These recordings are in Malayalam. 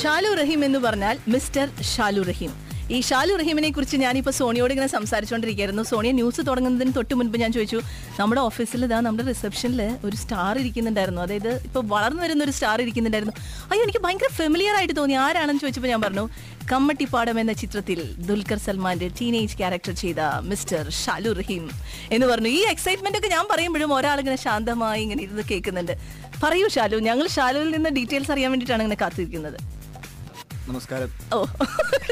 ഷാലു റഹീം എന്ന് പറഞ്ഞാൽ മിസ്റ്റർ ഷാലു റഹീം. ഈ ഷാലു റഹീമിനെ കുറിച്ച് ഞാനിപ്പോൾ സോണിയോട് ഇങ്ങനെ സംസാരിച്ചുകൊണ്ടിരിക്കുകയായിരുന്നു സോണിയ ന്യൂസ് തുടങ്ങുന്നതിന് തൊട്ട് മുൻപ് ഞാൻ ചോദിച്ചു നമ്മുടെ ഓഫീസിൽ ഇതാ നമ്മുടെ റിസപ്ഷനിൽ ഒരു സ്റ്റാർ ഇരിക്കുന്നുണ്ടായിരുന്നു. അതായത് ഇപ്പോൾ വളർന്നു വരുന്ന ഒരു സ്റ്റാർ ഇരിക്കുന്നുണ്ടായിരുന്നു. അയ്യോ എനിക്ക് ഭയങ്കര ഫെമിലിയർ ആയിട്ട് തോന്നി. ആരാണെന്ന് ചോദിച്ചപ്പോൾ ഞാൻ പറഞ്ഞു കമ്മട്ടിപ്പാടം എന്ന ചിത്രത്തിൽ ദുൽഖർ സൽമാന്റെ ടീനേജ് ക്യാരക്ടർ ചെയ്ത മിസ്റ്റർ ഷാലു റഹീം. എന്ന് പറഞ്ഞു. ഈ എക്സൈറ്റ്മെന്റ് ഒക്കെ ഞാൻ പറയുമ്പോഴും ഒരാൾ ഇങ്ങനെ ശാന്തമായി ഇങ്ങനെ ഇരുന്ന് കേൾക്കുന്നുണ്ട്. പറയൂ ഷാലു ഞങ്ങൾ ഷാലുവിൽ നിന്ന് ഡീറ്റെയിൽസ് അറിയാൻ വേണ്ടിയിട്ടാണ് ഇങ്ങനെ കാത്തിരിക്കുന്നത്. നമസ്കാരം. ഓ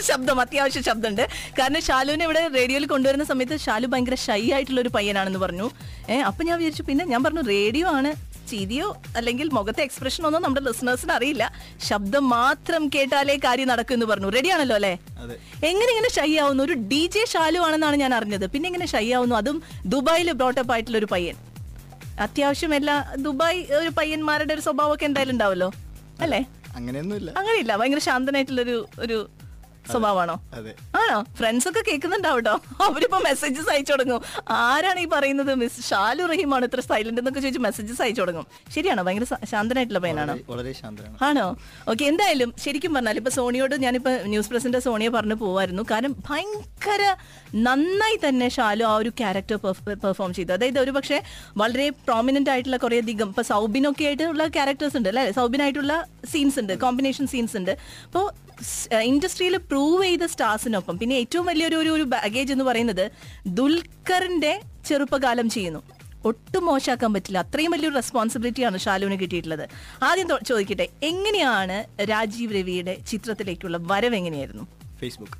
ശബ്ദം അത്യാവശ്യം ശബ്ദമുണ്ട്. കാരണം ഷാലുവിനെ ഇവിടെ റേഡിയോയിൽ കൊണ്ടുവരുന്ന സമയത്ത് ഷാലു ഭയങ്കര ഷൈ ആയിട്ടുള്ള ഒരു പയ്യനാണെന്ന് പറഞ്ഞു. ഏഹ് അപ്പൊ ഞാൻ വിചാരിച്ചു പിന്നെ ഞാൻ പറഞ്ഞു റേഡിയോ ആണ്. ചിരിയോ അല്ലെങ്കിൽ മുഖത്തെ എക്സ്പ്രഷൻ ഒന്നും നമ്മുടെ ലിസണേഴ്സിന് അറിയില്ല. ശബ്ദം മാത്രം കേട്ടാലേ കാര്യം നടക്കും എന്ന് പറഞ്ഞു. റെഡി ആണല്ലോ അല്ലേ? എങ്ങനെ ഇങ്ങനെ ഷൈ ആവുന്നു? ഒരു ഡി ജെ ഷാലു ആണെന്നാണ് ഞാൻ അറിഞ്ഞത്. പിന്നെ ഇങ്ങനെ ഷൈ ആവുന്നു? അതും ദുബായിൽ ബ്രോട്ടപ്പ് ആയിട്ടുള്ള ഒരു പയ്യൻ. അത്യാവശ്യം എല്ലാ ദുബായ് ഒരു പയ്യന്മാരുടെ ഒരു സ്വഭാവമൊക്കെ എന്തായാലും ഉണ്ടാവല്ലോ. അല്ലേ? അങ്ങനെയൊന്നുമില്ല. അങ്ങനെയില്ല. ഭയങ്കര ശാന്തനായിട്ടുള്ളൊരു ഒരു സ്വഭാവമാണോ? ആണോ? ഫ്രണ്ട്സ് ഒക്കെ കേൾക്കുന്നുണ്ടാവട്ടോ. അവരിപ്പോ മെസ്സേജസ് അയച്ചു തുടങ്ങും. ആരാണ് ഈ പറയുന്നത്? മിസ് ഷാലു റഹീമാണ് ഇത്ര സൈലന്റ് എന്നൊക്കെ ചോദിച്ച് മെസ്സേജസ് അയച്ചു തുടങ്ങും. ശരിയാണോ? ഭയങ്കര ശാന്തനായിട്ടുള്ള പയ്യനാണോ? ആണോ? ഓക്കെ എന്തായാലും ശരിക്കും പറഞ്ഞാൽ ഇപ്പൊ സോണിയോട് ഞാനിപ്പോ ന്യൂസ് പ്രസിന്റെ സോണിയെ പറഞ്ഞു പോവായിരുന്നു. കാരണം ഭയങ്കര നന്നായി തന്നെ ഷാലു ആ ഒരു ക്യാരക്ടർ പെർഫോം ചെയ്തു. അതായത് ഒരു പക്ഷേ വളരെ പ്രോമിനന്റ് ആയിട്ടുള്ള കുറേ അധികം ഇപ്പൊ സൗബിനൊക്കെ ആയിട്ടുള്ള ക്യാരക്ടേഴ്സ് ഉണ്ട് അല്ലെ? സൗബിനായിട്ടുള്ള സീൻസ് ഉണ്ട് കോമ്പിനേഷൻ സീൻസ് ഉണ്ട്. അപ്പോൾ ഇൻഡസ്ട്രിയിൽ പ്രൂവ് ചെയ്ത സ്റ്റാർസിനൊപ്പം പിന്നെ ഏറ്റവും വലിയൊരു ഒരു ഒരു ബാഗേജ് എന്ന് പറയുന്നത് ദുൽഖറിന്റെ ചെറുപ്പകാലം ചെയ്യുന്നു. ഒട്ടും മോശമാക്കാൻ പറ്റില്ല. അത്രയും വലിയൊരു റെസ്പോൺസിബിലിറ്റിയാണ് ഷാലുവിന് കിട്ടിയിട്ടുള്ളത്. ആദ്യം ചോദിക്കട്ടെ എങ്ങനെയാണ് രാജീവ് രവിയുടെ ചിത്രത്തിലേക്കുള്ള വരവ് എങ്ങനെയായിരുന്നു? ഫേസ്ബുക്ക്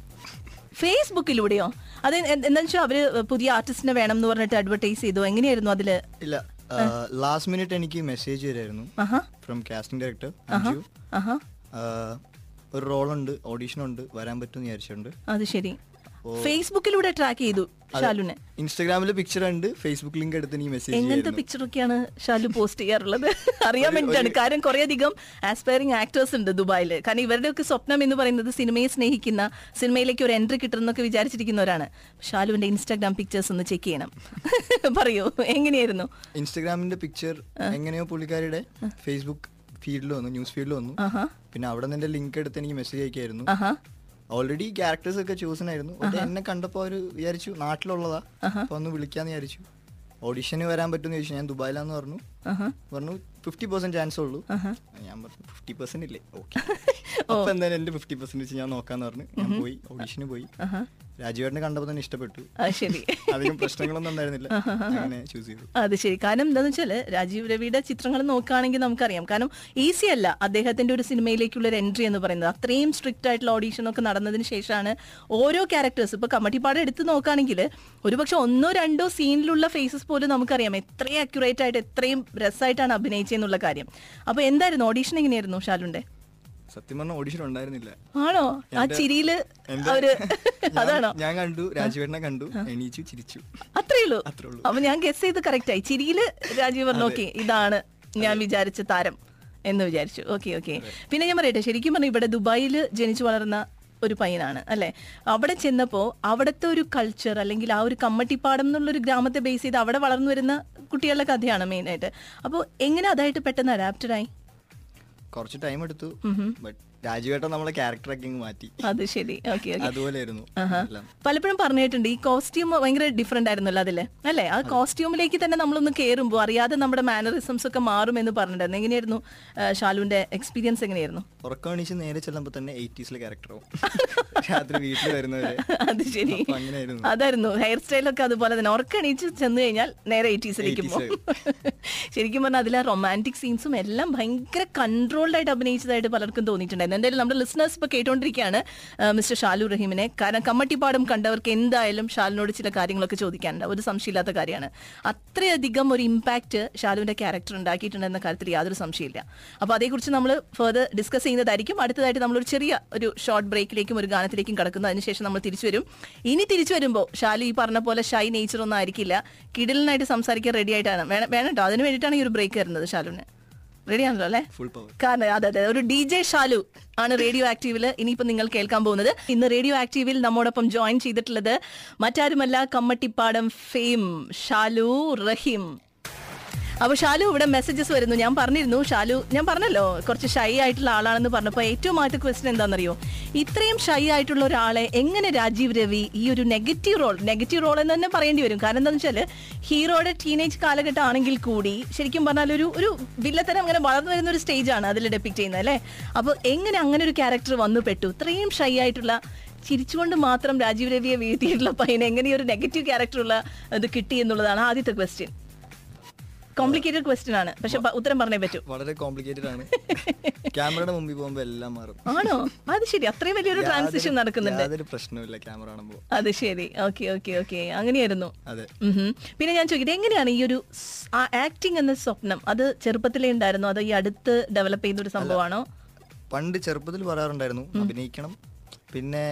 ഫേസ്ബുക്കിലൂടെയോ അത് എന്താ വെച്ചാൽ അവർ പുതിയ ആർട്ടിസ്റ്റിനെ വേണം എന്ന് പറഞ്ഞിട്ട് അഡ്വർടൈസ് ചെയ്തു. എങ്ങനെയായിരുന്നു അതിൽ? ഇല്ല ലാസ്റ്റ് മിനിറ്റ് എനിക്ക് മെസ്സേജ് വരായിരുന്നു ഫ്രം കാസ്റ്റിംഗ് ഡയറക്ടർ ഒരു റോളുണ്ട് ഓഡീഷൻ ഉണ്ട് വരാൻ പറ്റും വിചാരിച്ചുണ്ട് അത് ശരി. ഫേസ്ബുക്കിലൂടെ ട്രാക്ക് ചെയ്തു ഷാലുനെ ഇൻസ്റ്റാഗ്രാമിൽ പിക്ചർ ഉണ്ട് ഫേസ്ബുക്ക് ലിങ്ക് എടുത്ത് നീ മെസ്സേജ് എങ്ങനത്തെ പിക്ചർ പിക്ചറൊക്കെയാണ് ഷാലു പോസ്റ്റ് ചെയ്യാറുള്ളത്? അറിയാൻ വേണ്ടിയിട്ടാണ്. കാരണം കുറെ അധികം ആസ്പയറിംഗ് ആക്ടേഴ്സ് ഉണ്ട് ദുബായിൽ കാരണം ഇവരുടെയൊക്കെ സ്വപ്നം എന്ന് പറയുന്നത് സിനിമയെ സ്നേഹിക്കുന്ന സിനിമയിലേക്ക് ഒരു എൻട്രി കിട്ടുന്നൊക്കെ വിചാരിച്ചിരിക്കുന്നവരാണ്. ഷാലുവിന്റെ ഇൻസ്റ്റാഗ്രാം പിക്ചേഴ്സ് ഒന്ന് ചെക്ക് ചെയ്യണം. പറയൂ എങ്ങനെയായിരുന്നു? ഇൻസ്റ്റാഗ്രാമിന്റെ പിക്ചർ എങ്ങനെയോ പുള്ളിക്കാരുടെ ഫേസ്ബുക്ക് ഫീൽഡിൽ വന്നു ന്യൂസ് ഫീൽഡിൽ വന്നു. പിന്നെ അവിടെ നിന്ന് ലിങ്ക് എടുത്ത് എനിക്ക് മെസ്സേജ് അയക്കായിരുന്നു. ഓൾറെഡി ക്യാരക്ടേഴ്സ് ഒക്കെ ചൂസൺ ആയിരുന്നു പക്ഷെ എന്നെ കണ്ടപ്പോ അവർ വിചാരിച്ചു നാട്ടിലുള്ളതാ. അപ്പൊ ഒന്ന് വിളിക്കാന്ന് വിചാരിച്ചു. ഓഡിഷന് വരാൻ പറ്റുമെന്ന് ചോദിച്ചു ഞാൻ ദുബായിലാന്ന് പറഞ്ഞു. പറഞ്ഞു ഫിഫ്റ്റി പെർസെന്റ് ചാൻസ് ഉള്ളൂ. ഞാൻ പറഞ്ഞു ഫിഫ്റ്റി പെർസെന്റ് ഇല്ലേ? ഓക്കെ അപ്പൊ എന്തായാലും എന്റെ ഫിഫ്റ്റി പെർസെന്റ് വെച്ച് ഞാൻ നോക്കാന്ന് പറഞ്ഞു ഞാൻ പോയി ഓഡീഷന് പോയി. രാജുവേട്ടനെ കണ്ടപ്പോൾ തന്നെ ഇഷ്ടപ്പെട്ടു. അത് ശരി. അധികം പ്രശ്നങ്ങളൊന്നും ഉണ്ടായിരുന്നില്ല. അങ്ങനെ ചൂസ് ചെയ്തു. അത് ശരി. കാരണം എന്താന്ന് വെച്ചാൽ രാജീവ് രവിയുടെ ചിത്രങ്ങൾ നോക്കുകയാണെങ്കിൽ നമുക്കറിയാം. കാരണം ഈസി അല്ല അദ്ദേഹത്തിന്റെ ഒരു സിനിമയിലേക്കുള്ള ഒരു എൻട്രി എന്ന് പറയുന്നത്. അത്രയും സ്ട്രിക്റ്റ് ആയിട്ടുള്ള ഓഡീഷൻ ഒക്കെ നടന്നതിന് ശേഷമാണ് ഓരോ ക്യാരക്ടേഴ്സ് ഇപ്പൊ കമ്മട്ടിപ്പാട് എടുത്ത് നോക്കുകയാണെങ്കിൽ ഒരുപക്ഷെ ഒന്നോ രണ്ടോ സീനിലുള്ള ഫേസസ് പോലും നമുക്കറിയാം. എത്രയും അക്യുറേറ്റ് ആയിട്ട് എത്രയും രസമായിട്ടാണ് അഭിനയിച്ചെന്നുള്ള കാര്യം. അപ്പൊ എന്തായിരുന്നു? ഓഡീഷൻ എങ്ങനെയായിരുന്നു ഷാലുണ്ടെ സത്യം പറഞ്ഞ ഓഡിഷൻ ഉണ്ടായിരുന്നില്ല. ആണോ? ആ ചിരിയിൽ അവർ അതാണോ? ഞാൻ കണ്ടു രാജുവേട്ടനെ കണ്ടു എണീച്ചു ചിരിച്ചു. അത്രേ ഉള്ളൂ? അത്രേ ഉള്ളൂ. അപ്പൊ ഞാൻ ഗസ് ചെയ്ത് കറക്റ്റ് ആയി. ചിരിയിൽ രാജീവ് പറഞ്ഞു ഓക്കെ ഇതാണ് ഞാൻ വിചാരിച്ച താരം എന്ന് വിചാരിച്ചു. ഓക്കെ ഓക്കെ പിന്നെ ഞാൻ പറയട്ടെ ശരിക്കും പറഞ്ഞു ഇവിടെ ദുബായിൽ ജനിച്ചു വളർന്ന ഒരു പയ്യനാണ് അല്ലെ? അവിടെ ചെന്നപ്പോ അവിടുത്തെ ഒരു കൾച്ചർ അല്ലെങ്കിൽ ആ ഒരു കമ്മട്ടിപ്പാടം എന്നുള്ള ഒരു ഗ്രാമത്തെ ബേസ് ചെയ്ത് അവിടെ വളർന്നു വരുന്ന കുട്ടികളുടെ കഥയാണ് മെയിൻ ആയിട്ട്. അപ്പോൾ എങ്ങനെ അതായിട്ട് പെട്ടെന്ന് അഡാപ്റ്റഡ് ആയി? കുറച്ച് ടൈം എടുത്തു. ബട്ട് രാജുവേട്ടൻ നമ്മളെ അങ്ങ് മാറ്റി. അത് ശരി. ഓക്കെ അതുപോലെയായിരുന്നു എല്ലാം. പലപ്പോഴും പറഞ്ഞിട്ടുണ്ട് ഈ കോസ്റ്റ്യൂം ഭയങ്കര ഡിഫറെന്റ് ആയിരുന്നല്ലോ അതിൽ. അല്ലേ? ആ കോസ്റ്റ്യൂമിലേക്ക് തന്നെ നമ്മളൊന്ന് കയറുമ്പോൾ അറിയാതെ നമ്മുടെ മാനറിസംസ് ഒക്കെ മാറും എന്ന് പറഞ്ഞിട്ടുണ്ടായിരുന്നു. എങ്ങനെയായിരുന്നു ഷാലുവിന്റെ എക്സ്പീരിയൻസ് എങ്ങനെയായിരുന്നു? ഉറക്കം എണീച്ച് നേരെ ചെല്ലുമ്പോ തന്നെ എയ്റ്റീസിലെ ക്യാരക്ടറാവും രാത്രി വീട്ടിൽ വരുന്നവരെ. അത് ശരി. അതായിരുന്നു. ഹെയർ സ്റ്റൈലൊക്കെ അതുപോലെ തന്നെ. ഉറക്കണീച്ച് ചെന്ന് കഴിഞ്ഞാൽ നേരെ എയ്റ്റീസിലേക്ക് പോകും. ശരിക്കും പറഞ്ഞാൽ അതിലെ റൊമാന്റിക് സീൻസും എല്ലാം ഭയങ്കര കൺട്രോൾഡ് ആയിട്ട് അഭിനയിച്ചതായിട്ട് പലർക്കും തോന്നിയിട്ടുണ്ടായിരുന്നു. എന്തായാലും നമ്മുടെ ലിസ്ണേഴ്സ് ഇപ്പോൾ കേട്ടോണ്ടിരിക്കുകയാണ് മിസ്റ്റർ ഷാലു റഹീമിനെ. കാരണം കമ്മട്ടിപ്പാടം കണ്ടവർക്ക് എന്തായാലും ഷാലിനോട് ചില കാര്യങ്ങളൊക്കെ ചോദിക്കാനുണ്ട്. ഒരു സംശയമില്ലാത്ത കാര്യമാണ്. അത്രയധികം ഒരു ഇമ്പാക്റ്റ് ഷാലുവിന്റെ ക്യാരക്ടർ ഉണ്ടാക്കിയിട്ടുണ്ടെന്ന കാര്യത്തിൽ യാതൊരു സംശയമില്ല. അപ്പോൾ അതേക്കുറിച്ച് നമ്മൾ ഫെർദർ ഡിസ്കസ് ചെയ്യുന്നതായിരിക്കും. അടുത്തതായിട്ട് നമ്മളൊരു ചെറിയ ഒരു ഷോർട്ട് ബ്രേക്കിലേക്കും ഒരു ഗാനത്തിലേക്കും കടക്കുന്നു. അതിനുശേഷം നമ്മൾ തിരിച്ചു വരും. ഇനി തിരിച്ചു വരുമ്പോൾ ഷാലു ഈ പറഞ്ഞ പോലെ ഷൈ നേച്ചർ ഒന്നും ആയിരിക്കില്ല. കിടിലിനായിട്ട് സംസാരിക്കാൻ റെഡി ആയിട്ടാണ്. വേണം വേണം കേട്ടോ അതിന് വേണ്ടിയിട്ടാണ് ഈ ഒരു ബ്രേക്ക് വരുന്നത് ഷാലുവിന്. റെഡിയാണല്ലോ അല്ലേ? ഫുൾ പവർ കാരണം അതെ അതെ ഒരു ഡി ജെ ഷാലു ആണ് റേഡിയോ ആക്റ്റീവിൽ ഇനിയിപ്പോ നിങ്ങൾ കേൾക്കാൻ പോകുന്നത്. ഇന്ന് റേഡിയോ ആക്റ്റീവിൽ നമ്മോടൊപ്പം ജോയിൻ ചെയ്തിട്ടുള്ളത് മറ്റാരുമല്ല കമ്മട്ടിപ്പാടം ഫെയിം ഷാലു റഹീം. അപ്പൊ ഷാലു ഇവിടെ മെസ്സേജസ് വരുന്നു. ഞാൻ പറഞ്ഞിരുന്നു ഷാലു ഞാൻ പറഞ്ഞല്ലോ കുറച്ച് ഷൈ ആയിട്ടുള്ള ആളാണെന്ന് പറഞ്ഞപ്പോൾ ഏറ്റവും ആദ്യത്തെ ക്വസ്റ്റൻ എന്താണെന്നറിയോ ഇത്രയും ഷൈ ആയിട്ടുള്ള ഒരാളെ എങ്ങനെ രാജീവ് രവി ഈ ഒരു നെഗറ്റീവ് റോൾ നെഗറ്റീവ് റോൾ എന്ന് തന്നെ പറയേണ്ടി വരും. കാരണം എന്താണെന്ന് വെച്ചാൽ ഹീറോയുടെ ടീനേജ് കാലഘട്ടം ആണെങ്കിൽ കൂടി ശരിക്കും പറഞ്ഞാൽ ഒരു ഒരു വില്ലത്തരം അങ്ങനെ വളർന്നു വരുന്ന ഒരു സ്റ്റേജ് ആണ് അതിൽ ഡെപ്പിക്ട് ചെയ്യുന്നത് അല്ലേ? അപ്പോൾ എങ്ങനെ അങ്ങനെ ഒരു ക്യാരക്ടർ വന്നു പെട്ടു? ഇത്രയും ഷൈ ആയിട്ടുള്ള ചിരിച്ചുകൊണ്ട് മാത്രം രാജീവ് രവിയെ വീഴ്ത്തിയിട്ടുള്ള പയ്യനെ എങ്ങനെ ഒരു നെഗറ്റീവ് ക്യാരക്ടറുള്ള ഇത് കിട്ടി എന്നുള്ളതാണ് ആദ്യത്തെ ക്വസ്റ്റ്യൻ കോംപ്ലിക്കേറ്റഡ് ക്വസ്റ്റ്യൻ ആണ്. പക്ഷെ ഉത്തരം പറഞ്ഞേ പറ്റൂ. വളരെ കോംപ്ലിക്കേറ്റഡ് ആണ്. ക്യാമറയുടെ മുമ്പിൽ പോകുമ്പോ എല്ലാം മാറും. ആണോ? അത് ശരി. അത്രയും വലിയൊരു ട്രാൻസിഷൻ നടക്കുന്നുണ്ട്. അതൊരു പ്രശ്നമില്ല ക്യാമറ കാണുമ്പോൾ അത് ശരി. ഓക്കെ ഓക്കെ ഓക്കെ അങ്ങനെയായിരുന്നു. അതെ. പിന്നെ ഞാൻ ചോദിക്കട്ടെ എങ്ങനെയാണ് ഈ ഒരു ആക്ടിങ് എന്ന സ്വപ്നം? അത് ചെറുപ്പത്തിലേ ഉണ്ടായിരുന്നു? അതോ ഈ അടുത്ത് ഡെവലപ്പ് ചെയ്ത ഒരു സംഭവമാണോ? പണ്ട് ചെറുപ്പത്തിൽ പറയാറുണ്ടായിരുന്നു അഭിനയിക്കണം. പിന്നെ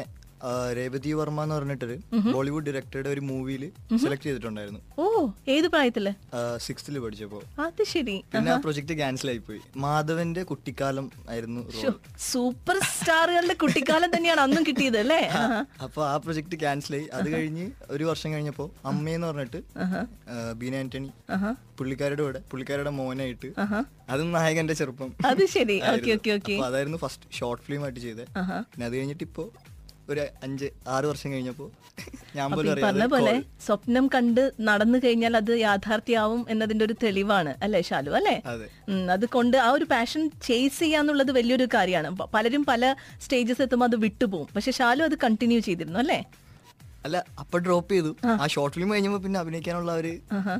രേവതി വർമ്മ എന്ന് പറഞ്ഞിട്ടൊരു ബോളിവുഡ് ഡയറക്ടറുടെ ഒരു മൂവിയിൽ സെലക്ട് ചെയ്തിട്ടുണ്ടായിരുന്നു. ഓ ഏത് പ്രായത്തിൽ? സിക്സ്ത്തിൽ പഠിച്ചപ്പോ. അത് ശരി. പിന്നെ ആ പ്രൊജക്ട് ക്യാൻസൽ ആയി പോയി. മാധവന്റെ കുട്ടിക്കാലം ആയിരുന്നു സൂപ്പർ സ്റ്റാറുകളുടെ കുട്ടിക്കാലം തന്നെയാണ് അന്നും കിട്ടിയത് അല്ലേ. അപ്പൊ ആ പ്രൊജക്ട് ക്യാൻസൽ ആയി. അത് കഴിഞ്ഞ് ഒരു വർഷം കഴിഞ്ഞപ്പോ അമ്മയെന്ന് പറഞ്ഞിട്ട് ബീന ആന്റണി. പുള്ളിക്കാരുടെ കൂടെ പുള്ളിക്കാരുടെ മോനായിട്ട് അത് നായകന്റെ ചെറുപ്പം അത് ശരി. അതായിരുന്നു ഫസ്റ്റ് ഷോർട്ട് ഫിലിം ആയിട്ട് ചെയ്തത് പിന്നെ അത് കഴിഞ്ഞിട്ട് ഇപ്പോ ഒരു അഞ്ച് ആറ് വർഷം കഴിഞ്ഞപ്പോ ഞാൻ പോലും പറഞ്ഞ പോലെ സ്വപ്നം കണ്ട് നടന്നു കഴിഞ്ഞാൽ അത് യാഥാർത്ഥ്യമാവും എന്നതിന്റെ ഒരു തെളിവാണ് അല്ലെ ഷാലു? അല്ലെ? അതെ. കൊണ്ട് ആ ഒരു പാഷൻ ചേസ് ചെയ്യാന്നുള്ളത് വലിയൊരു കാര്യമാണ്. പലരും പല സ്റ്റേജസ് എത്തുമ്പോൾ അത് വിട്ടുപോകും. പക്ഷെ ഷാലു അത് കണ്ടിന്യൂ ചെയ്തിരുന്നു അല്ലേ? അല്ല അപ്പൊ ഡ്രോപ്പ് ചെയ്തു. ആ. ഷോർട്ട് ഫിലിം കഴിഞ്ഞപ്പോ പിന്നെ അഭിനയിക്കാനുള്ള ഒരു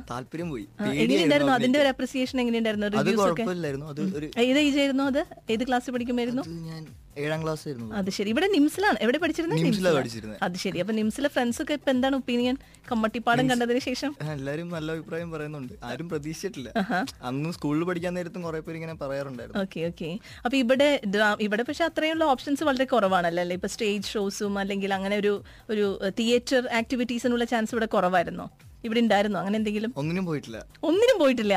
താല്പര്യം പോയി. എങ്ങനെയുണ്ടായിരുന്നു? അതിന്റെ ഒരു അപ്രിസിയേഷൻ എങ്ങനെയുണ്ടായിരുന്നു? അത് കുഴപ്പമില്ലായിരുന്നു. അത് ഒരു ഏത് ഏജ് ആയിരുന്നു അത്? ഏത് ക്ലാസ്സിൽ പഠിക്കുമായിരുന്നു? ഞാൻ ഏഴാം ക്ലാസ് ആയിരുന്നു. അത് ശരി. ഇവിടെ നിംസിലാണ്. എവിടെ പഠിച്ചിരുന്നത് നിംസിലാ നിംസിലാ? പഠിച്ചിരുന്നത്. അത് ശരി. അപ്പൊ നിംസിലെ ഫ്രണ്ട്സ് ഒക്കെ ഇപ്പൊ എന്താണ് ഒപ്പീനിയൻ കമ്മട്ടിപ്പാടം കണ്ടതിന് ശേഷം? എല്ലാരും നല്ല അഭിപ്രായം പറയുന്നുണ്ട്. ആരും പ്രതീക്ഷിച്ചിട്ടില്ല. അന്നും സ്കൂളിൽ പഠിക്കാൻ നേരത്തും കുറെ പേര് ഇങ്ങനെ പറയാറുണ്ടായിരുന്നു. Okay okay. അപ്പൊ ഇവിടെ ഇവിടെ പക്ഷെ അത്രയുള്ള ഓപ്ഷൻസ് വളരെ കുറവാണല്ലോ? അല്ലേ? ഇപ്പൊ സ്റ്റേജ് ഷോസും അല്ലെങ്കിൽ അങ്ങനെ ഒരു ഒരു തിയേറ്റർ ആക്ടിവിറ്റീസിനുള്ള ചാൻസ് ഇവിടെ കുറവായിരുന്നോ? ഇവിടെ ഉണ്ടായിരുന്നോ. അങ്ങനെ എന്തെങ്കിലും? ഒന്നിനും പോയിട്ടില്ല. ഒന്നിനും പോയിട്ടില്ല.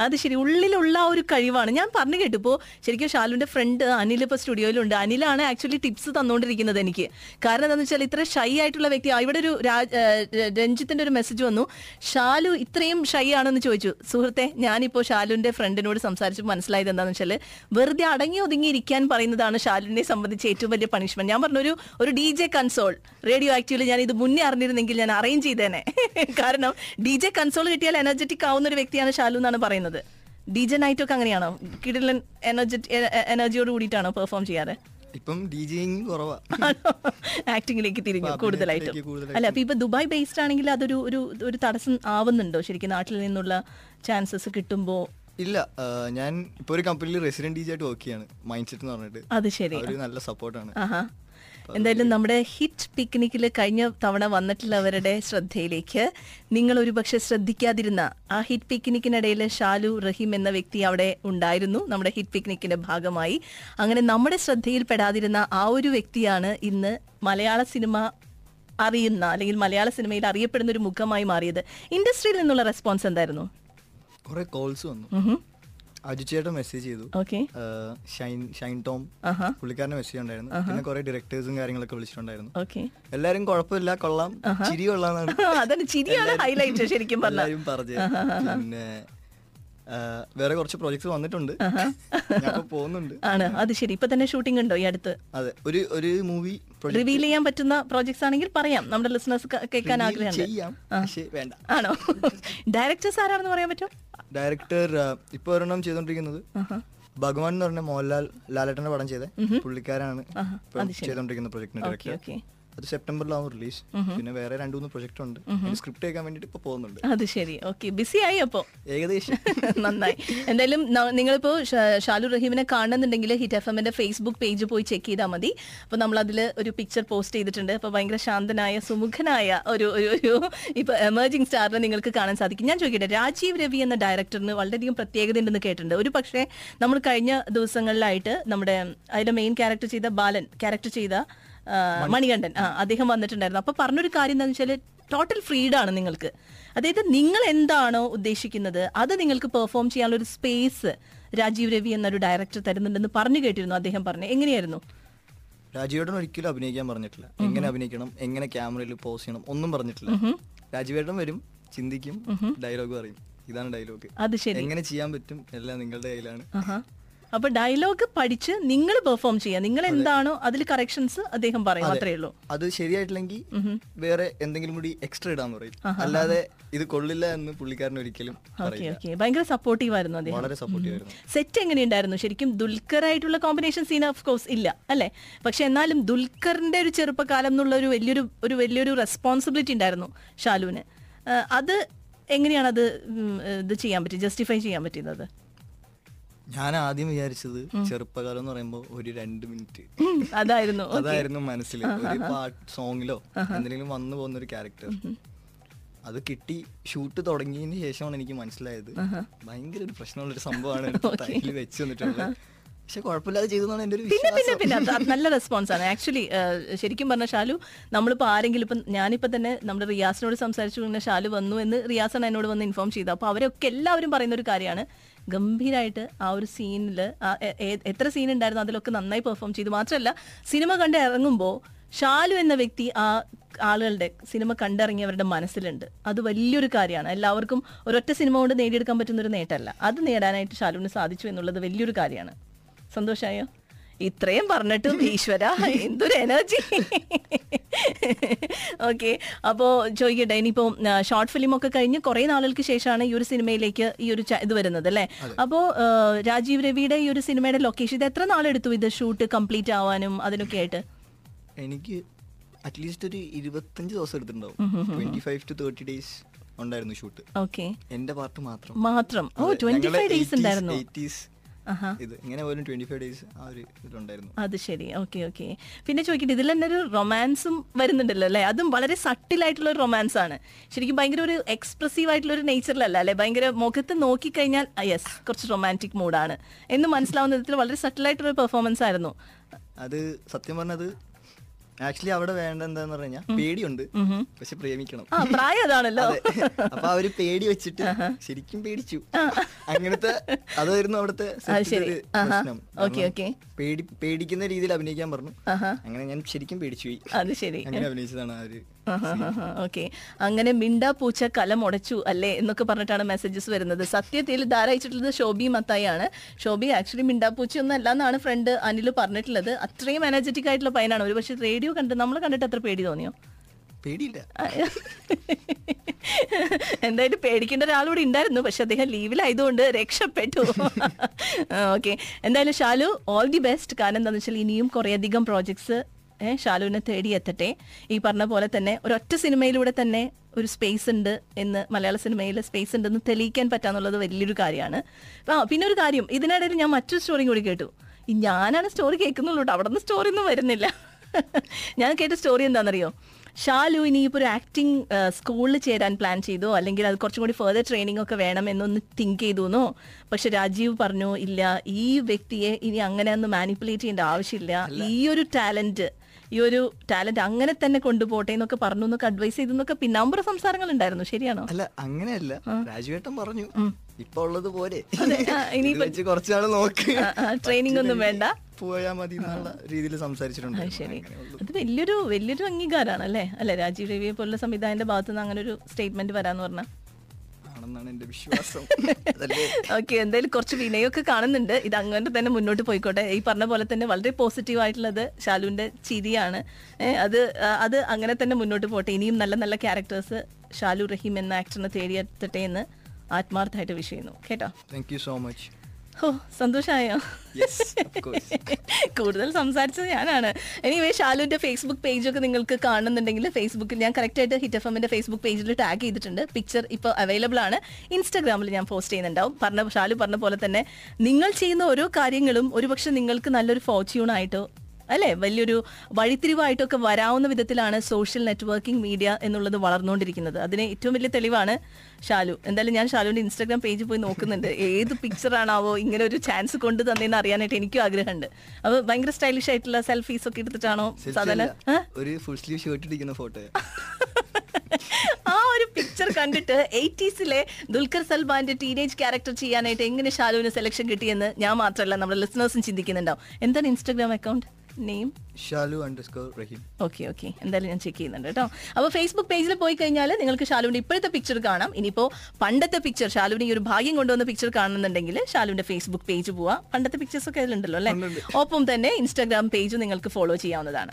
അത് ശരി ഉള്ളിലുള്ള ഒരു കഴിവാണ്. ഞാൻ പറഞ്ഞു കേട്ടു. ഇപ്പോ ശരിക്കും ഷാലുവിന്റെ ഫ്രണ്ട് അനിൽ ഇപ്പൊ സ്റ്റുഡിയോയിലുണ്ട്. അനിലാണ് ആക്ച്വലി ടിപ്സ് തന്നുകൊണ്ടിരിക്കുന്നത് എനിക്ക്. കാരണം എന്താണെന്ന് വെച്ചാൽ ഇത്ര ഷൈ ആയിട്ടുള്ള വ്യക്തി ഇവിടെ ഒരു രഞ്ജിത്തിന്റെ ഒരു മെസ്സേജ് വന്നു. ഷാലു ഇത്രയും ഷൈ ആണെന്ന് ചോദിച്ചു. സുഹൃത്തെ ഞാനിപ്പോ ഷാലുവിന്റെ ഫ്രണ്ടിനോട് സംസാരിച്ച് മനസ്സിലായത് എന്താണെന്ന് വെച്ചാൽ വെറുതെ അടങ്ങി ഒതുങ്ങി ഇരിക്കാൻ പറയുന്നതാണ് ഷാലുവിനെ സംബന്ധിച്ച് ഏറ്റവും വലിയ പണിഷ്മെന്റ് ഞാൻ പറഞ്ഞൊരു ഒരു ഡി ജെ കൺസോൾ റേഡിയോ ആക്റ്റീവിൽ ഞാൻ ഇത് മുന്നേ അറിഞ്ഞിരുന്നെങ്കിൽ ഞാൻ അറേഞ്ച് ചെയ്തേനെ. കാരണം ഡി ജെ കൺസോൾ കിട്ടിയാൽ എനർജറ്റിക് ആവുന്ന ഒരു വ്യക്തിയാണ് ഷാലു എന്നാണ് പറയുന്നത്. ഡി ജെ നൈറ്റ് ഒക്കെ അങ്ങനെയാണോ? കിടിലൻ എനർജറ്റി എനർജിയോട് കൂടിയിട്ടാണോ പെർഫോം ചെയ്യാറ്? ഇപ്പം ഡി കുറവാണ് കുറവാ. ആക്ടിങ്ങിലേക്ക് തിരിഞ്ഞു കൂടുതലായിട്ടും. അല്ല അപ്പൊ ഇപ്പൊ ദുബായ് ബേസ്ഡ് ആണെങ്കിൽ അതൊരു ഒരു ഒരു തടസ്സം ആവുന്നുണ്ടോ? ശരിക്കും നാട്ടിൽ നിന്നുള്ള ചാൻസസ് കിട്ടുമ്പോ? ഇല്ല ഞാൻ ഇപ്പൊ ഒരു കമ്പനിയിൽ റെസിഡന്റ് ഡി ആയിട്ട് വർക്ക് ചെയ്യാണ് മൈൻഡ് സെറ്റ് എന്ന് പറഞ്ഞിട്ട്. അത് ശരി. നല്ല സപ്പോർട്ടാണ് എന്തായാലും നമ്മുടെ ഹിറ്റ് പിക്നിക്കിൽ കഴിഞ്ഞ തവണ വന്നിട്ടുള്ളവരുടെ ശ്രദ്ധയിലേക്ക്. നിങ്ങൾ ഒരുപക്ഷെ ശ്രദ്ധിക്കാതിരുന്ന ആ ഹിറ്റ് പിക്നിക്കിനിടയിൽ ഷാലു റഹീം എന്ന വ്യക്തി അവിടെ ഉണ്ടായിരുന്നു. നമ്മുടെ ഹിറ്റ് പിക്നിക്കിന്റെ ഭാഗമായി. അങ്ങനെ നമ്മുടെ ശ്രദ്ധയിൽപ്പെടാതിരുന്ന ആ ഒരു വ്യക്തിയാണ് ഇന്ന് മലയാള സിനിമ അറിയുന്ന അല്ലെങ്കിൽ മലയാള സിനിമയിൽ അറിയപ്പെടുന്ന ഒരു മുഖമായി മാറിയത്. ഇൻഡസ്ട്രിയിൽ നിന്നുള്ള റെസ്പോൺസ് എന്തായിരുന്നു? കോൾസ് വന്നു. അജുചേട്ടൻ മെസ്സേജ് ചെയ്തു. ഓക്കെ ഷൈൻ ഷൈൻ ടോം പുള്ളിക്കാരനെ മെസ്സേജ് ഉണ്ടായിരുന്നു പിന്നെ കുറെ ഡയറക്ടേഴ്സും കാര്യങ്ങളൊക്കെ വിളിച്ചിട്ടുണ്ടായിരുന്നു. ഓക്കെ എല്ലാരും കുഴപ്പമില്ല കൊള്ളാം. ചിരി കൊള്ളാന്നാണ്. അതാണ് ചിരിയാണ് ഹൈലൈറ്റ് ശരിക്കും എല്ലാരും പറഞ്ഞു പിന്നെ വേറെ കുറച്ച് പ്രോജക്ട്സ് വന്നിട്ടുണ്ട്. പോകുന്നുണ്ട്. ആണ് അത് ശരി. ഇപ്പൊ തന്നെ ഷൂട്ടിംഗ് ഉണ്ടോ ഈ അടുത്ത്? അതെ ഒരു ഒരു മൂവി റിവീൽ ചെയ്യാൻ പറ്റുന്ന പ്രോജക്ട്സ് ആണെങ്കിൽ പറയാം. നമ്മുടെ ലിസണേഴ്സ് കേൾക്കാൻ ആഗ്രഹം ആണോ? ഡയറക്ടേഴ്സ് ആരാണെന്ന് പറയാൻ പറ്റും? ഡയറക്ടർ ഇപ്പൊ ഒരെണ്ണം ചെയ്തോണ്ടിരിക്കുന്നത്. ഭഗവാൻ എന്ന് പറഞ്ഞ മോഹൻലാൽ ലാലേട്ടന്റെ പടം ചെയ്ത. പുള്ളിക്കാരാണ് ചെയ്തോണ്ടിരിക്കുന്ന പ്രൊജക്ടിന്റെ ഓക്കെ ഡയറക്ടർ. അത് സെപ്റ്റംബറിലാവും റിലീസ്. പിന്നെ വേറെ രണ്ടു മൂന്ന് പ്രൊജക്ട് ഉണ്ട്. സ്ക്രിപ്റ്റ് കേൾക്കാൻ വേണ്ടിട്ട് ഇപ്പൊ പോകുന്നുണ്ട്. അത് ശരി. ഓക്കെ ബിസി ആയി അപ്പോ? ഏകദേശം. നന്നായി. എന്തായാലും നിങ്ങളിപ്പോ ഷാലു റഹീമിനെ കാണുന്നുണ്ടെങ്കിൽ ഹിറ്റ് എഫ് എമ്മിന്റെ ഫേസ്ബുക്ക് പേജ് പോയി ചെക്ക് ചെയ്താൽ മതി. അപ്പൊ നമ്മൾ അതിൽ ഒരു പിക്ചർ പോസ്റ്റ് ചെയ്തിട്ടുണ്ട്. അപ്പൊ ഭയങ്കര ശാന്തനായ സുമുഖനായ ഒരു ഒരു ഒരു ഇപ്പൊ എമർജിംഗ് സ്റ്റാറിനെ നിങ്ങൾക്ക് കാണാൻ സാധിക്കും. ഞാൻ ചോദിക്കട്ടെ രാജീവ് രവി എന്ന ഡയറക്ടറിന് വളരെയധികം പ്രത്യേകത ഉണ്ടെന്ന് കേട്ടിട്ടുണ്ട്. ഒരു പക്ഷേ നമ്മൾ കഴിഞ്ഞ ദിവസങ്ങളിലായിട്ട് നമ്മുടെ അതിലെ മെയിൻ ക്യാരക്ടർ ചെയ്ത ബാലൻ ക്യാരക്ടർ ചെയ്ത മണികണ്ഠൻ. ആ അദ്ദേഹം വന്നിട്ടുണ്ടായിരുന്നു. അപ്പൊ പറഞ്ഞൊരു കാര്യം എന്താണെന്ന് വെച്ചാൽ ടോട്ടൽ ആണ് നിങ്ങൾക്ക്. അതായത് നിങ്ങൾ എന്താണോ ഉദ്ദേശിക്കുന്നത് അത് നിങ്ങൾക്ക് പെർഫോം ചെയ്യാനുള്ള ഒരു സ്പേസ് രാജീവ് രവി എന്നൊരു ഡയറക്ടർ തരുന്നുണ്ടെന്ന് പറഞ്ഞു കേട്ടിരുന്നു അദ്ദേഹം പറഞ്ഞു. എങ്ങനെയായിരുന്നു? രാജീവേട്ടൻ ഒരിക്കലും അഭിനയിക്കാൻ പറഞ്ഞിട്ടില്ല. എങ്ങനെ അഭിനയിക്കണം എങ്ങനെ ക്യാമറയിൽ പോസ് ചെയ്യണം ഒന്നും പറഞ്ഞിട്ടില്ല. രാജീവേട്ടൻ വരും ചിന്തിക്കും ഡയലോഗ് പറയും. ഇതാണ് ഡയലോഗ് അത് ശരി. എങ്ങനെ ചെയ്യാൻ പറ്റും എല്ലാം നിങ്ങളുടെ കയ്യിലാണ്. അപ്പൊ ഡയലോഗ് പഠിച്ച് നിങ്ങൾ പെർഫോം ചെയ്യാം നിങ്ങൾ എന്താണോ അതിൽ കറക്ഷൻസ് അദ്ദേഹം പറയും. അത്രേ ഉള്ളൂ അത് ശരിയായിട്ടില്ലെങ്കിൽ വേറെ എന്തെങ്കിലും കൂടി എക്സ്ട്രാ ഇടാന്ന് പറയും. അല്ലാതെ ഇത് കൊള്ളില്ല എന്ന് പുള്ളിക്കാരൻ ഒരിക്കലും ഓക്കെ പറയില്ല. ഓക്കെ. ഭയങ്കര സപ്പോർട്ടീവ് ആയിരുന്നു അദ്ദേഹം. വളരെ സപ്പോർട്ടീവ് ആയിരുന്നു. സെറ്റ് എങ്ങനെയുണ്ടായിരുന്നു? ശരിക്കും ദുൽഖർ ആയിട്ടുള്ള കോമ്പിനേഷൻ സീൻ ഓഫ് കോഴ്സ് ഇല്ല അല്ലെ? പക്ഷെ എന്നാലും ദുൽഖറിന്റെ ഒരു ചെറുപ്പകാലം എന്നുള്ള ഒരു വലിയൊരു ഒരു വലിയൊരു റെസ്പോൺസിബിലിറ്റി ഉണ്ടായിരുന്നു ഷാലുവിന്. അത് എങ്ങനെയാണ് അത് ഇത് ചെയ്യാൻ പറ്റിയത് ജസ്റ്റിഫൈ ചെയ്യാൻ പറ്റുന്നത് ഞാൻ ആദ്യം വിചാരിച്ചത് ചെറുപ്പകാലം എന്ന് പറയുമ്പോൾ ഒരു രണ്ട് മിനിറ്റ്. അതായിരുന്നു. അതായിരുന്നു മനസ്സിൽ. ഒരു പാട്ട് സോങ്ങിലോ എന്തെങ്കിലും വന്നു പോകുന്ന ഒരു ക്യാരക്ടർ അത് കിട്ടി ഷൂട്ട് തുടങ്ങിയതിന് ശേഷമാണ് എനിക്ക് മനസ്സിലായത്. ഭയങ്കര ഒരു പ്രശ്നമുള്ള ഒരു സംഭവമാണ് തൈൽ വെച്ച് വന്നിട്ടുള്ളത്. പക്ഷെ കുഴപ്പമില്ലാതെ ചെയ്തെന്നാണ് എന്റെ ഒരു പിന്നെ പിന്നെ പിന്നെ നല്ല റെസ്പോൺസ് ആണ്. ആക്ച്വലി ശരിക്കും പറഞ്ഞ ഷാലു നമ്മളിപ്പോൾ ആരെങ്കിലും ഇപ്പം ഞാനിപ്പോൾ തന്നെ നമ്മുടെ റിയാസിനോട് സംസാരിച്ചു പിന്നെ ഷാലു വന്നു എന്ന് റിയാസാണ് എന്നോട് വന്ന് ഇൻഫോം ചെയ്തു. അപ്പോൾ അവരൊക്കെ എല്ലാവരും പറയുന്ന ഒരു കാര്യമാണ്. ഗംഭീരമായിട്ട് ആ ഒരു സീനിൽ എത്ര സീൻ ഉണ്ടായിരുന്നു അതിലൊക്കെ നന്നായി പെർഫോം ചെയ്തു. മാത്രമല്ല സിനിമ കണ്ട് ഇറങ്ങുമ്പോൾ ഷാലു എന്ന വ്യക്തി ആ ആളുകളുടെ സിനിമ കണ്ടിറങ്ങിയവരുടെ മനസ്സിലുണ്ട്. അത് വലിയൊരു കാര്യമാണ്. എല്ലാവർക്കും ഒരൊറ്റ സിനിമ കൊണ്ട് നേടിയെടുക്കാൻ പറ്റുന്ന ഒരു നേട്ടമല്ല. അത് നേടാനായിട്ട് ഷാലുവിന് സാധിച്ചു എന്നുള്ളത് വലിയൊരു കാര്യമാണ്. സന്തോഷായോ? ഇത്രയും പറഞ്ഞിട്ടും ഈശ്വര എന്തൊരു എനർജി ഓക്കെ അപ്പോ ചോദിക്കട്ടെ ഇനിയിപ്പോ ഷോർട്ട് ഫിലിം ഒക്കെ കഴിഞ്ഞ് കുറെ നാളുകൾക്ക് ശേഷമാണ് ഈ ഒരു സിനിമയിലേക്ക് ഈ ഒരു ഇത് വരുന്നത് അല്ലേ? അപ്പോ രാജീവ് രവിയുടെ ഈ ഒരു സിനിമയുടെ ലൊക്കേഷൻ ഇത് എത്ര നാളെടുത്തു ഇത് ഷൂട്ട് കംപ്ലീറ്റ് ആവാനും അതിനൊക്കെ ആയിട്ട്? എനിക്ക് അറ്റ്ലീസ്റ്റ് ഒരു ഇരുപത്തഞ്ച് ദിവസം എടുത്തിട്ടുണ്ടാവും. Twenty five to thirty days ഉണ്ടായിരുന്നു ഷൂട്ട് ഓക്കെ എന്റെ പാർട്ട് മാത്രം. മാത്രം. ഓ ട്വന്റി ഫൈവ് ഡേയ്സ് ഉണ്ടായിരുന്നു. ഇത് ഇങ്ങനെ പോലും ട്വന്റി ഫൈവ് ഡേയ്സ് ആ ഒരു ഇതിലുണ്ടായിരുന്നു അത് ശരി. ഓക്കെ ഓക്കെ പിന്നെ ചോദിക്കട്ടെ ഇതിൽ തന്നെ ഒരു റൊമാൻസും വരുന്നുണ്ടല്ലോ അല്ലേ? അതും വളരെ സട്ടിലായിട്ടുള്ള ഒരു റൊമാൻസ് ആണ്. ശരിക്കും ഭയങ്കര ഒരു എക്സ്പ്രസീവ് ആയിട്ടുള്ള ഒരു നേച്ചറിലല്ല അല്ലേ ഭയങ്കര മുഖത്ത് നോക്കിക്കഴിഞ്ഞാൽ യെസ് കുറച്ച് റൊമാന്റിക് മൂഡാണ് എന്ന് മനസ്സിലാവുന്ന വിധത്തിൽ വളരെ സട്ടിലായിട്ടുള്ള ഒരു പെർഫോമൻസ് ആയിരുന്നു. അത് സത്യം പറഞ്ഞത് ആക്ച്വലി അവിടെ വേണ്ട എന്താന്ന് പറഞ്ഞാൽ പേടിയുണ്ട്. പക്ഷെ പ്രേമിക്കണം. പ്രായം അതാണല്ലോ. അതെ. അപ്പൊ അവർ പേടി വെച്ചിട്ട് ശരിക്കും പേടിച്ചു. അങ്ങനത്തെ അതായിരുന്നു അവിടുത്തെ പ്രശ്നം. പേടി പേടിക്കുന്ന രീതിയിൽ അഭിനയിക്കാൻ പറഞ്ഞു. അങ്ങനെ ഞാൻ ശരിക്കും പേടിച്ചു അത് ശരി. അങ്ങനെ അഭിനയിച്ചതാണ് ആ ഒരു ഓക്കെ. അങ്ങനെ മിണ്ടാ പൂച്ച കലം ഉടച്ചു അല്ലേ എന്നൊക്കെ പറഞ്ഞിട്ടാണ് മെസ്സേജസ് വരുന്നത്. സത്യത്തിൽ ധാരായിച്ചിട്ടുള്ളത് ഷോബി മത്തായി ആണ് ഷോബി ആക്ച്വലി മിണ്ടാ പൂച്ച ഒന്നും അല്ല എന്നാണ് ഫ്രണ്ട് അനിൽ പറഞ്ഞിട്ടുള്ളത്. അത്രയും എനർജറ്റിക് ആയിട്ടുള്ള പയ്യനാണ്. ഒരു പക്ഷേ റേഡിയോ കണ്ട് നമ്മൾ കണ്ടിട്ട് അത്ര പേടി തോന്നിയോ? പേടിയില്ല. എന്തായാലും പേടിക്കേണ്ട ഒരാളൂടെ ഉണ്ടായിരുന്നു. പക്ഷെ അദ്ദേഹം ലീവിലായതുകൊണ്ട് രക്ഷപ്പെട്ടു. ഓക്കെ. എന്തായാലും ഷാലു ഓൾ ദി ബെസ്റ്റ് കാരണം എന്താണെന്ന് വെച്ചാൽ ഇനിയും കുറേയധികം പ്രോജക്ട്സ് ഷാലുവിനെ തേടി എത്തട്ടെ. ഈ പറഞ്ഞ പോലെ തന്നെ ഒരൊറ്റ സിനിമയിലൂടെ തന്നെ ഒരു സ്പേസ് ഉണ്ട് എന്ന് മലയാള സിനിമയിൽ സ്പേസ് ഉണ്ടെന്ന് തെളിയിക്കാൻ പറ്റാന്നുള്ളത് വലിയൊരു കാര്യമാണ്. ആ പിന്നെ ഒരു കാര്യം ഇതിനിടയിൽ ഞാൻ മറ്റൊരു സ്റ്റോറിയും കൂടി കേട്ടു. ഞാനാണ് സ്റ്റോറി കേൾക്കുന്നുള്ളൂ കേട്ടോ അവിടെ നിന്ന് സ്റ്റോറി ഒന്നും വരുന്നില്ല. ഞാൻ കേട്ട സ്റ്റോറി എന്താണെന്നറിയോ? ഷാലു ഇനി ഇനിയിപ്പോൾ ഒരു ആക്ടിങ് സ്കൂളിൽ ചേരാൻ പ്ലാൻ ചെയ്തു. അല്ലെങ്കിൽ അത് കുറച്ചും കൂടി ഫെർദർ ട്രെയിനിങ് ഒക്കെ വേണം എന്നൊന്ന് തിങ്ക് ചെയ്തു എന്നോ പക്ഷെ രാജീവ് പറഞ്ഞു ഇല്ല ഈ വ്യക്തിയെ ഇനി അങ്ങനെ ഒന്ന് മാനിപ്പുലേറ്റ് ചെയ്യേണ്ട ആവശ്യമില്ല. ഈ ഒരു ടാലന്റ് ഈ ഒരു ടാലന്റ് അങ്ങനെ തന്നെ കൊണ്ടുപോട്ടെ എന്നൊക്കെ പറഞ്ഞു എന്നൊക്കെ അഡ്വൈസ് ചെയ്തു എന്നൊക്കെ പിന്നാമ്പുറ സംസാരങ്ങൾ ഉണ്ടായിരുന്നു. ശരിയാണോ? അല്ല അങ്ങനെയല്ല. രാജുവേട്ടൻ പറഞ്ഞു ഇപ്പൊ ഉള്ളത് പോലെ നോക്ക്. ട്രെയിനിങ് ഒന്നും വേണ്ട. പോയാ മതി എന്നുള്ള രീതിയിൽ സംസാരിച്ചിട്ടുണ്ട്. അത് ശരി. അത് വലിയൊരു വലിയൊരു അംഗീകാരമാണ് അല്ലേ? അല്ലെ രാജീവ് രവിയെ പോലുള്ള സംവിധായകന്റെ ഭാഗത്തുനിന്ന് അങ്ങനെ ഒരു സ്റ്റേറ്റ്മെന്റ് വരാന്ന് പറഞ്ഞാൽ ആണെന്നാണ് എന്റെ വിശ്വാസം. ഓക്കെ എന്തായാലും കുറച്ച് വിനയൊക്കെ കാണുന്നുണ്ട്. ഇത് അങ്ങനെ തന്നെ മുന്നോട്ട് പോയിക്കോട്ടെ. ഈ പറഞ്ഞ പോലെ തന്നെ വളരെ പോസിറ്റീവ് ആയിട്ടുള്ളത് ഷാലുവിന്റെ ചിരിയാണ്. അത് അത് അങ്ങനെ തന്നെ മുന്നോട്ട് പോട്ടെ. ഇനിയും നല്ല നല്ല ക്യാരക്ടേഴ്സ് ഷാലു റഹീം എന്ന ആക്ടറിനെ തേടിയെത്തട്ടെ എന്ന് ആത്മാർത്ഥമായിട്ട് വിഷ് ചെയ്യുന്നു. കേട്ടോ? താങ്ക് യു സോ മച്ച് ഓ സന്തോഷമായോ? കൂടുതൽ സംസാരിച്ചത് ഞാനാണ്. എനിവേ ഷാലുവിന്റെ ഫേസ്ബുക്ക് പേജൊക്കെ നിങ്ങൾക്ക് കാണുന്നുണ്ടെങ്കിൽ ഫേസ്ബുക്കിൽ ഞാൻ കറക്റ്റ് ആയിട്ട് ഹിറ്റ് എഫ് എമ്മിന്റെ ഫേസ്ബുക്ക് പേജിൽ ടാഗ് ചെയ്തിട്ടുണ്ട്. പിക്ചർ ഇപ്പോൾ അവൈലബിൾ ആണ്. ഇൻസ്റ്റാഗ്രാമിൽ ഞാൻ പോസ്റ്റ് ചെയ്യുന്നുണ്ടാവും. പറഞ്ഞ ഷാലു പറഞ്ഞ പോലെ തന്നെ നിങ്ങൾ ചെയ്യുന്ന ഓരോ കാര്യങ്ങളും ഒരുപക്ഷെ നിങ്ങൾക്ക് നല്ലൊരു ഫോർച്യൂൺ ആയിട്ടോ അല്ലെ? വലിയൊരു വഴിത്തിരിവായിട്ടൊക്കെ വരാവുന്ന വിധത്തിലാണ് സോഷ്യൽ നെറ്റ്വർക്കിംഗ് മീഡിയ എന്നുള്ളത് വളർന്നുകൊണ്ടിരിക്കുന്നത്. അതിന് ഏറ്റവും വലിയ തെളിവാണ് ഷാലു എന്തായാലും ഞാൻ ഷാലുവിന്റെ ഇൻസ്റ്റാഗ്രാം പേജ് പോയി നോക്കുന്നുണ്ട്. ഏത് പിക്ചർ ആണാവോ ഇങ്ങനെ ഒരു ചാൻസ് കൊണ്ട് തന്നെയെന്ന് അറിയാനായിട്ട് എനിക്കും ആഗ്രഹമുണ്ട്. അപ്പൊ ഭയങ്കര സ്റ്റൈലിഷ് ആയിട്ടുള്ള സെൽഫീസ് ഒക്കെ എടുത്തിട്ടാണോ സാധാരണ? ആ? ഒരു ഫുൾ സ്ലീവ് ഷർട്ട് ഫോട്ടോ ആ ഒരു പിക്ചർ കണ്ടിട്ട് എയ്റ്റീസിലെ ദുൽഖർ സൽമാന്റെ ടീനേജ് ക്യാരക്ടർ ചെയ്യാനായിട്ട് എങ്ങനെ ഷാലുവിന് സെലക്ഷൻ കിട്ടിയെന്ന് ഞാൻ മാത്രമല്ല നമ്മുടെ ലിസണേഴ്സും ചിന്തിക്കുന്നുണ്ടാവും. എന്താണ് Instagram account name Shalu underscore Raheem okay okay എന്തായാലും ഞാൻ ചെക്ക് ചെയ്യുന്നുണ്ട് കേട്ടോ. അപ്പോൾ ഫേസ്ബുക്ക് പേജിൽ പോയി കഴിഞ്ഞാൽ നിങ്ങൾക്ക് ഷാലുവിന്റെ ഇപ്പോഴത്തെ പിക്ചർ കാണാം. ഇനിയിപ്പോൾ പണ്ടത്തെ പിക്ചർ ഷാലുവിന് ഈ ഒരു ഭാഗ്യം കൊണ്ടുവന്ന പിക്ചർ കാണുന്നുണ്ടെങ്കിൽ ഷാലുവിന്റെ ഫേസ്ബുക്ക് പേജ് പോവാം. പണ്ടത്തെ പിക്ചേഴ്സ് ഒക്കെ അതിലുണ്ടല്ലോ അല്ലേ? ഒപ്പം തന്നെ ഇൻസ്റ്റാഗ്രാം പേജ് നിങ്ങൾക്ക് ഫോളോ ചെയ്യാവുന്നതാണ്.